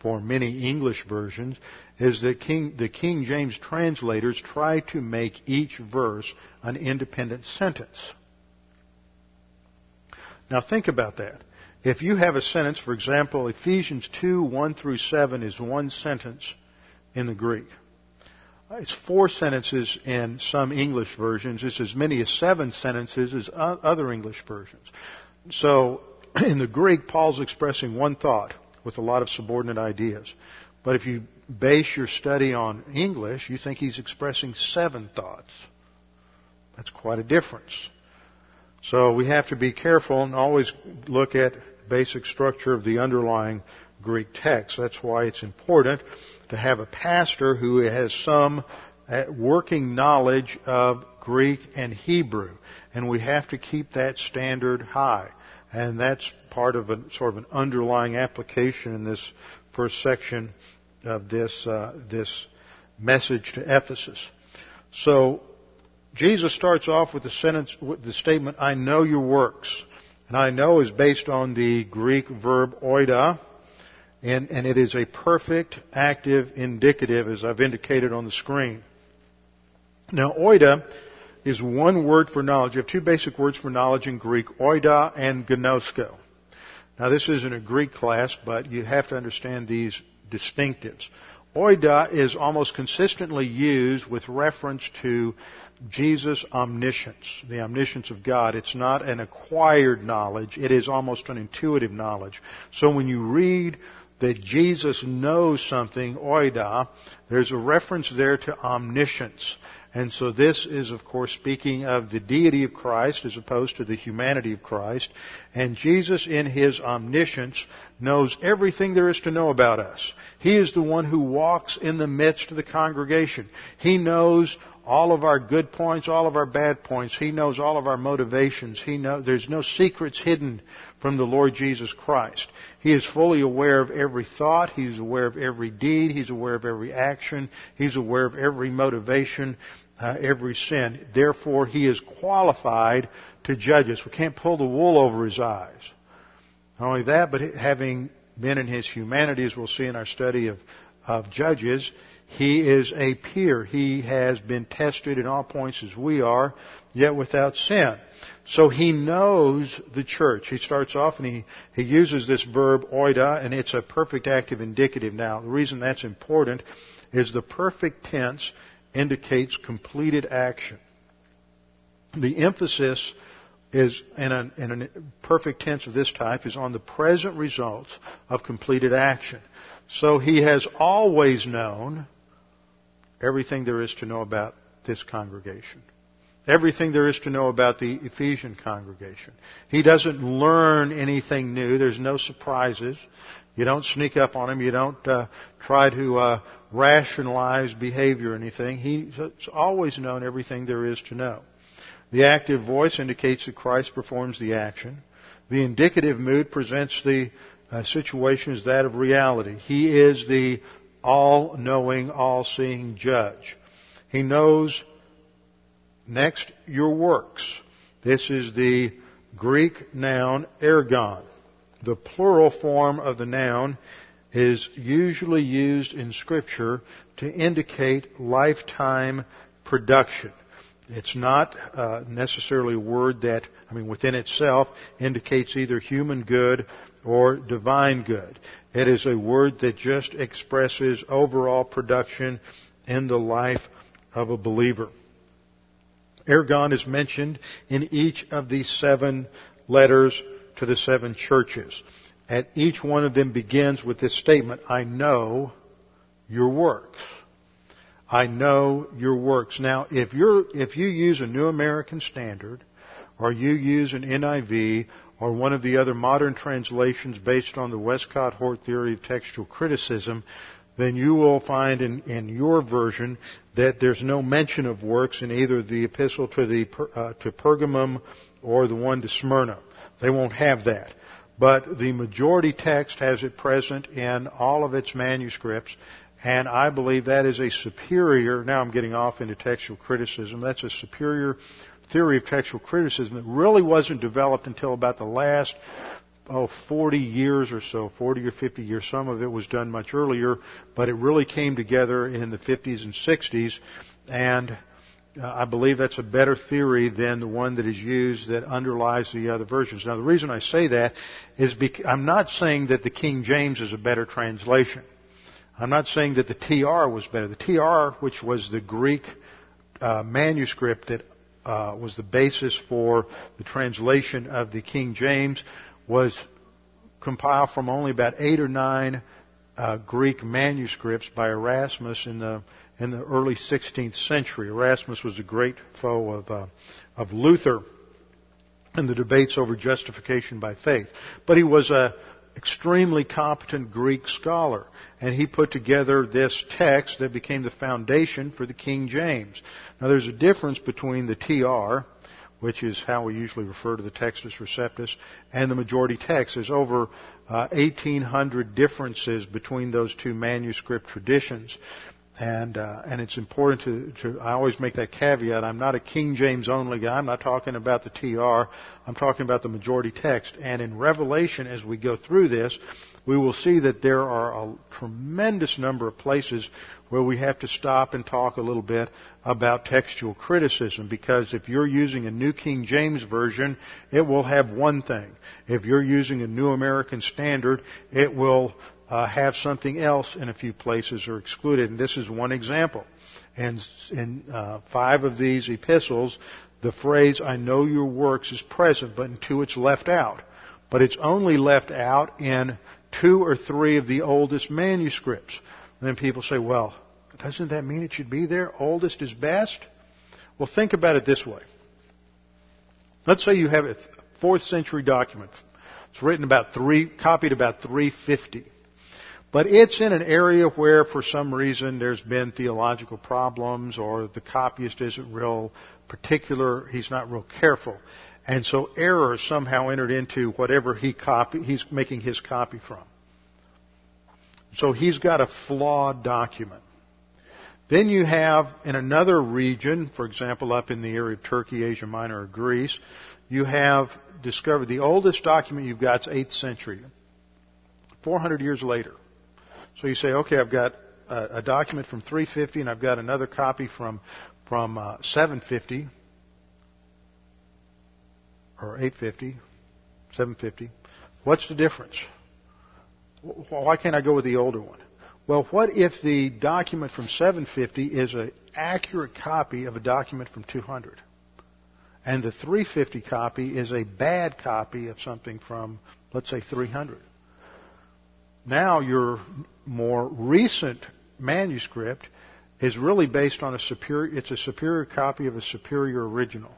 for many English versions, is that King, the King James translators try to make each verse an independent sentence. Now, think about that. If you have a sentence, for example, Ephesians 2, 1 through 7 is one sentence in the Greek. It's four sentences in some English versions. It's as many as seven sentences as other English versions. So, in the Greek, Paul's expressing one thought with a lot of subordinate ideas. But if you base your study on English, you think he's expressing seven thoughts. That's quite a difference. So we have to be careful and always look at basic structure of the underlying Greek text. That's why it's important to have a pastor who has some uh, working knowledge of Greek and Hebrew. And we have to keep that standard high. And that's part of a sort of an underlying application in this first section of this, uh, this message to Ephesus. So, Jesus starts off with the sentence, with the statement, I know your works. And I know is based on the Greek verb oida, and, and it is a perfect active indicative as I've indicated on the screen. Now, oida is one word for knowledge. You have two basic words for knowledge in Greek, oida and gnosko. Now, this isn't a Greek class, but you have to understand these distinctives. Oida is almost consistently used with reference to Jesus' omniscience, the omniscience of God. It's not an acquired knowledge, it is almost an intuitive knowledge. So when you read that Jesus knows something, oida, there's a reference there to omniscience. And so this is, of course, speaking of the deity of Christ as opposed to the humanity of Christ. And Jesus, in His omniscience, knows everything there is to know about us. He is the one who walks in the midst of the congregation. He knows all of our good points, all of our bad points. He knows all of our motivations. He knows there's no secrets hidden from the Lord Jesus Christ. He is fully aware of every thought. He's aware of every deed. He's aware of every action. He's aware of every motivation, uh, every sin. Therefore, he is qualified to judge us. We can't pull the wool over his eyes. Not only that, but having been in his humanity, as we'll see in our study of, of Judges, he is a peer. He has been tested in all points as we are, yet without sin. So he knows the church. He starts off and he, he uses this verb oida, and it's a perfect active indicative. Now, the reason that's important is the perfect tense indicates completed action. The emphasis is in a, in a perfect tense of this type is on the present results of completed action. So he has always known everything there is to know about this congregation. Everything there is to know about the Ephesian congregation. He doesn't learn anything new. There's no surprises. You don't sneak up on him. You don't uh, try to uh, rationalize behavior or anything. He's always known everything there is to know. The active voice indicates that Christ performs the action. The indicative mood presents the uh, situation as that of reality. He is the all-knowing, all-seeing judge. He knows next your works. This is the Greek noun ergon. The plural form of the noun is usually used in scripture to indicate lifetime production. It's not uh, necessarily a word that, I mean, within itself indicates either human good or divine good. It is a word that just expresses overall production in the life of a believer. Ergon is mentioned in each of these seven letters to the seven churches. And each one of them begins with this statement, I know your works. I know your works. Now, if you're, if you use a New American Standard, or you use an NIV, or one of the other modern translations based on the Westcott Hort theory of textual criticism, then you will find in, in your version that there's no mention of works in either the epistle to the uh, to Pergamum or the one to Smyrna. They won't have that. But the majority text has it present in all of its manuscripts, and I believe that is a superior, now I'm getting off into textual criticism, that's a superior theory of textual criticism that really wasn't developed until about the last oh, 40 years or so, 40 or 50 years. Some of it was done much earlier, but it really came together in the 50s and 60s, and I believe that's a better theory than the one that is used that underlies the other versions. Now, the reason I say that is because I'm not saying that the King James is a better translation. I'm not saying that the TR was better. The TR, which was the Greek uh, manuscript that uh, was the basis for the translation of the King James, was compiled from only about eight or nine uh, Greek manuscripts by Erasmus in the in the early 16th century. Erasmus was a great foe of, uh, of Luther in the debates over justification by faith. But he was a extremely competent Greek scholar, and he put together this text that became the foundation for the King James. Now there's a difference between the TR, which is how we usually refer to the Textus Receptus, and the majority text. There's over uh, 1,800 differences between those two manuscript traditions and uh, and it's important to, to I always make that caveat. I'm not a King James only guy. I'm not talking about the TR. I'm talking about the majority text. And in Revelation, as we go through this, we will see that there are a tremendous number of places where we have to stop and talk a little bit about textual criticism because if you're using a New King James Version, it will have one thing. If you're using a New American Standard, it will uh, have something else in a few places or excluded. And this is one example. And in uh, five of these epistles, the phrase, I know your works is present, but in two it's left out. But it's only left out in two or three of the oldest manuscripts. And then people say, well, doesn't that mean it should be there? Oldest is best? Well, think about it this way. Let's say you have a fourth century document. It's written about three, copied about 350. But it's in an area where, for some reason, there's been theological problems or the copyist isn't real particular, he's not real careful. And so error somehow entered into whatever he copy, he's making his copy from. So he's got a flawed document. Then you have in another region, for example, up in the area of Turkey, Asia Minor, or Greece, you have discovered the oldest document you've got is 8th century, 400 years later. So you say, okay, I've got a, a document from 350 and I've got another copy from from uh, 750 or 850, 750. What's the difference? Why can't I go with the older one? Well, what if the document from 750 is an accurate copy of a document from 200? And the 350 copy is a bad copy of something from, let's say, 300. Now your more recent manuscript is really based on a superior, it's a superior copy of a superior original.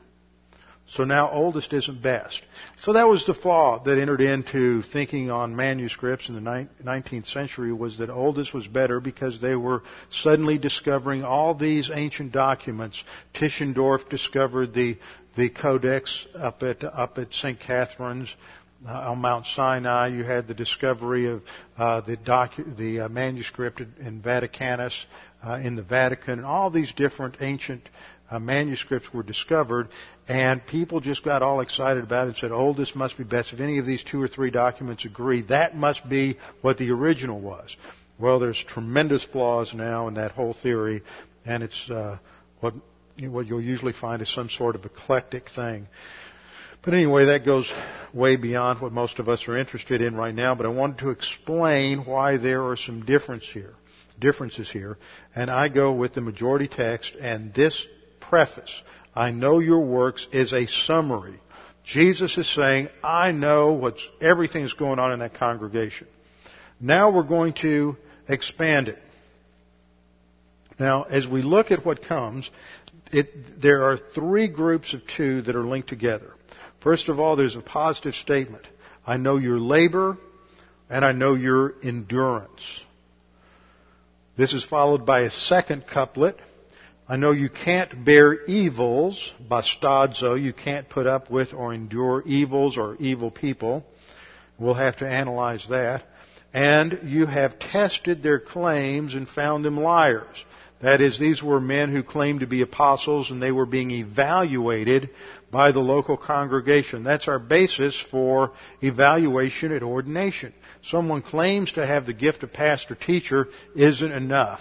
So now oldest isn't best. So that was the flaw that entered into thinking on manuscripts in the 19th century was that oldest was better because they were suddenly discovering all these ancient documents. Tischendorf discovered the, the codex up at, up at St. Catherine's uh, on Mount Sinai. You had the discovery of uh, the, docu- the uh, manuscript in Vaticanus uh, in the Vatican, and all these different ancient uh, manuscripts were discovered, and people just got all excited about it and said, "Oh, this must be best. If any of these two or three documents agree, that must be what the original was." Well, there's tremendous flaws now in that whole theory, and it's uh, what what you'll usually find is some sort of eclectic thing. But anyway, that goes way beyond what most of us are interested in right now, but I wanted to explain why there are some difference here, differences here. And I go with the majority text and this preface. I know your works is a summary. Jesus is saying, I know what's everything that's going on in that congregation. Now we're going to expand it. Now, as we look at what comes, it, there are three groups of two that are linked together. First of all, there's a positive statement. I know your labor and I know your endurance. This is followed by a second couplet. I know you can't bear evils, bastadzo, you can't put up with or endure evils or evil people. We'll have to analyze that. And you have tested their claims and found them liars. That is, these were men who claimed to be apostles and they were being evaluated by the local congregation. That's our basis for evaluation at ordination. Someone claims to have the gift of pastor teacher isn't enough.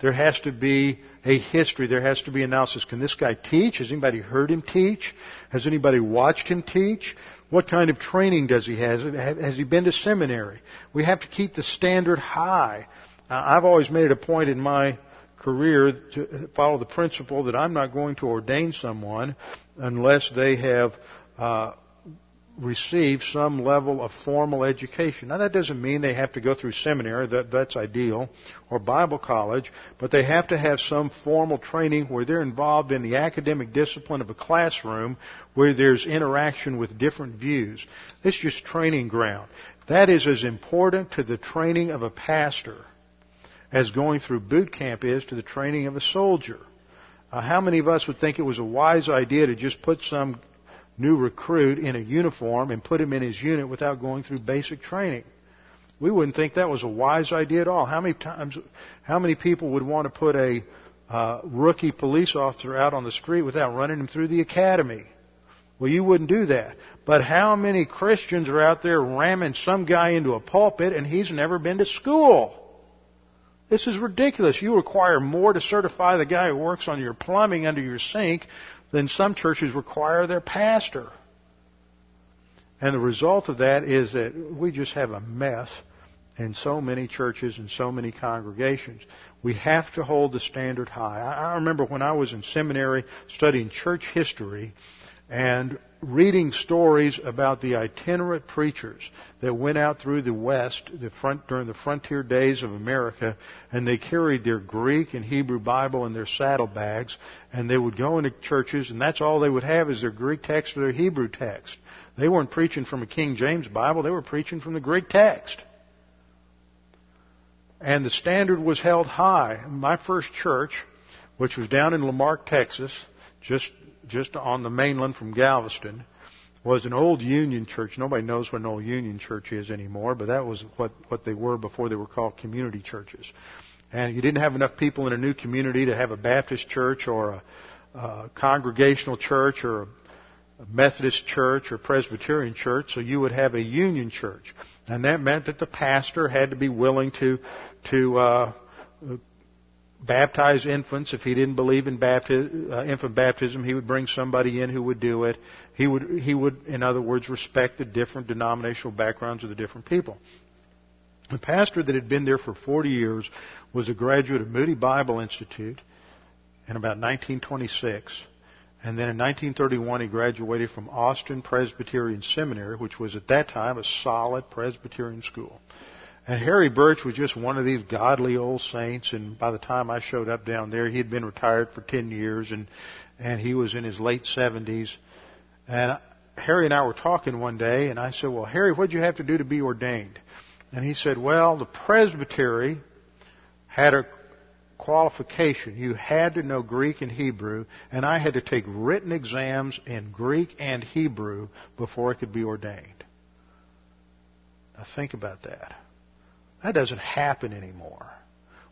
There has to be a history. There has to be analysis. Can this guy teach? Has anybody heard him teach? Has anybody watched him teach? What kind of training does he have? Has he been to seminary? We have to keep the standard high. I've always made it a point in my career to follow the principle that I'm not going to ordain someone unless they have uh, receive some level of formal education. Now that doesn't mean they have to go through seminary, that, that's ideal, or Bible college, but they have to have some formal training where they're involved in the academic discipline of a classroom where there's interaction with different views. It's just training ground. That is as important to the training of a pastor as going through boot camp is to the training of a soldier. Uh, how many of us would think it was a wise idea to just put some new recruit in a uniform and put him in his unit without going through basic training? We wouldn't think that was a wise idea at all. How many times, how many people would want to put a uh, rookie police officer out on the street without running him through the academy? Well, you wouldn't do that. But how many Christians are out there ramming some guy into a pulpit and he's never been to school? This is ridiculous. You require more to certify the guy who works on your plumbing under your sink than some churches require their pastor. And the result of that is that we just have a mess in so many churches and so many congregations. We have to hold the standard high. I remember when I was in seminary studying church history, and reading stories about the itinerant preachers that went out through the West the front, during the frontier days of America, and they carried their Greek and Hebrew Bible in their saddlebags, and they would go into churches, and that's all they would have is their Greek text or their Hebrew text. They weren't preaching from a King James Bible, they were preaching from the Greek text. And the standard was held high. My first church, which was down in La Marque, Texas, just just on the mainland from Galveston was an old Union church. Nobody knows what an old Union church is anymore, but that was what, what they were before they were called community churches. And you didn't have enough people in a new community to have a Baptist church or a, a congregational church or a, Methodist church or Presbyterian church, so you would have a Union church. And that meant that the pastor had to be willing to, to, uh, baptize infants. If he didn't believe in uh, infant baptism, he would bring somebody in who would do it. He would, he would, in other words, respect the different denominational backgrounds of the different people. The pastor that had been there for 40 years was a graduate of Moody Bible Institute in about 1926. And then in 1931, he graduated from Austin Presbyterian Seminary, which was at that time a solid Presbyterian school. And Harry Birch was just one of these godly old saints, and by the time I showed up down there, he had been retired for 10 years, and, and he was in his late 70s. And Harry and I were talking one day, and I said, well, Harry, what did you have to do to be ordained? And he said, well, the presbytery had a qualification. You had to know Greek and Hebrew, and I had to take written exams in Greek and Hebrew before I could be ordained. Now think about that. That doesn't happen anymore.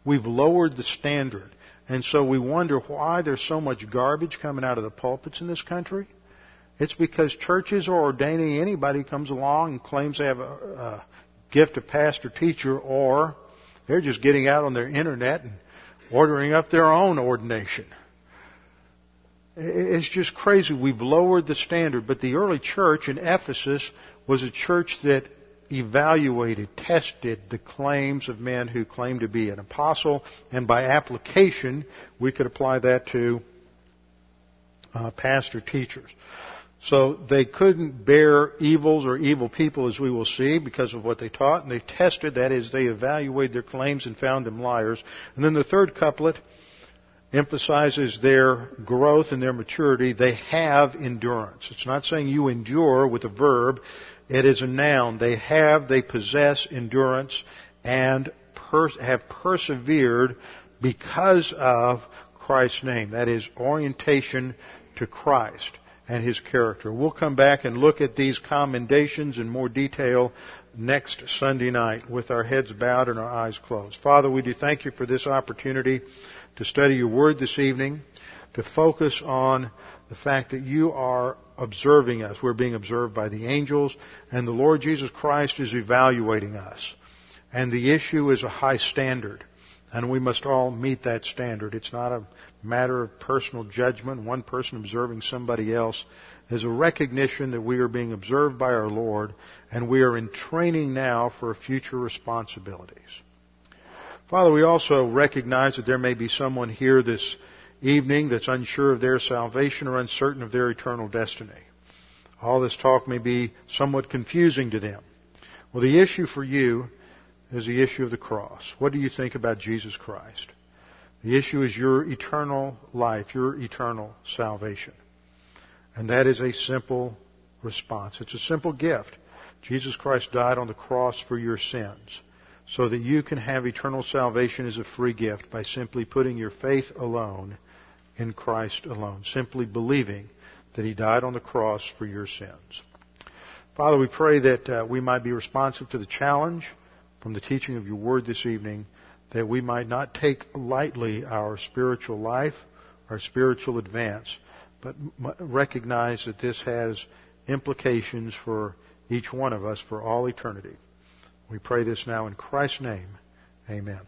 We've lowered the standard. And so we wonder why there's so much garbage coming out of the pulpits in this country. It's because churches are ordaining anybody who comes along and claims they have a, a gift of pastor teacher, or they're just getting out on their internet and ordering up their own ordination. It's just crazy. We've lowered the standard. But the early church in Ephesus was a church that evaluated, tested the claims of men who claimed to be an apostle, and by application, we could apply that to uh, pastor teachers. So they couldn't bear evils or evil people, as we will see, because of what they taught, and they tested, that is, they evaluated their claims and found them liars. And then the third couplet emphasizes their growth and their maturity. They have endurance. It's not saying you endure with a verb. It is a noun. They have, they possess endurance and have persevered because of Christ's name. That is orientation to Christ and His character. We'll come back and look at these commendations in more detail next Sunday night with our heads bowed and our eyes closed. Father, we do thank you for this opportunity to study your word this evening, to focus on the fact that you are observing us. We're being observed by the angels, and the Lord Jesus Christ is evaluating us. And the issue is a high standard, and we must all meet that standard. It's not a matter of personal judgment, one person observing somebody else. There's a recognition that we are being observed by our Lord, and we are in training now for future responsibilities. Father, we also recognize that there may be someone here this evening that's unsure of their salvation or uncertain of their eternal destiny. All this talk may be somewhat confusing to them. Well, the issue for you is the issue of the cross. What do you think about Jesus Christ? The issue is your eternal life, your eternal salvation. And that is a simple response. It's a simple gift. Jesus Christ died on the cross for your sins so that you can have eternal salvation as a free gift by simply putting your faith alone in Christ alone, simply believing that He died on the cross for your sins. Father, we pray that uh, we might be responsive to the challenge from the teaching of your word this evening, that we might not take lightly our spiritual life, our spiritual advance, but recognize that this has implications for each one of us for all eternity. We pray this now in Christ's name. Amen.